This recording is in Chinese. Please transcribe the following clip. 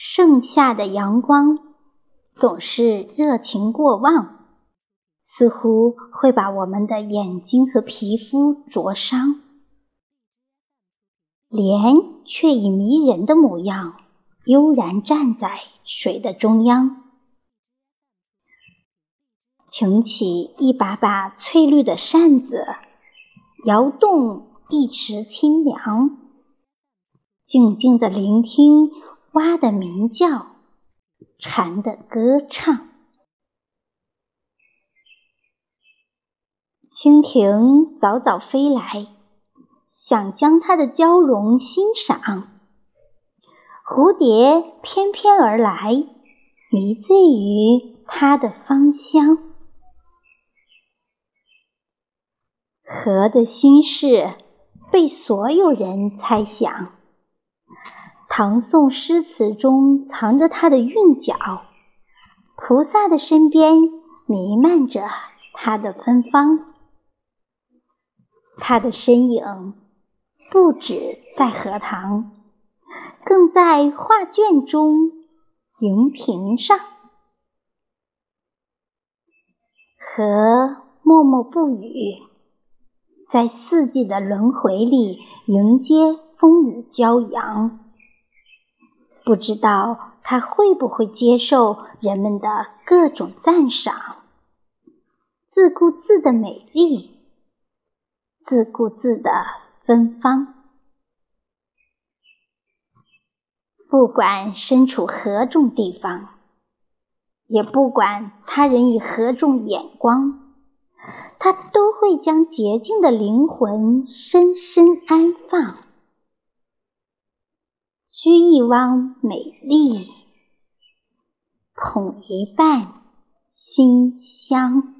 盛夏的阳光总是热情过旺，似乎会把我们的眼睛和皮肤灼伤。莲却以迷人的模样悠然站在水的中央，擎起一把把翠绿的扇子，摇动一池清凉，静静的聆听。蛙的鸣叫，蝉的歌唱，蜻蜓早早飞来，想将它的娇容欣赏；蝴蝶翩翩而来，迷醉于它的芳香。河的心事被所有人猜想。唐宋诗词中藏着他的韵脚，菩萨的身边弥漫着他的芬芳。他的身影不止在荷塘，更在画卷中、荧屏上。和默默不语，在四季的轮回里迎接风雨骄阳。不知道他会不会接受人们的各种赞赏，自顾自的美丽，自顾自的芬芳。不管身处何种地方，也不管他人以何种眼光，他都会将洁净的灵魂深深安放。掬一汪美丽，捧一瓣馨香。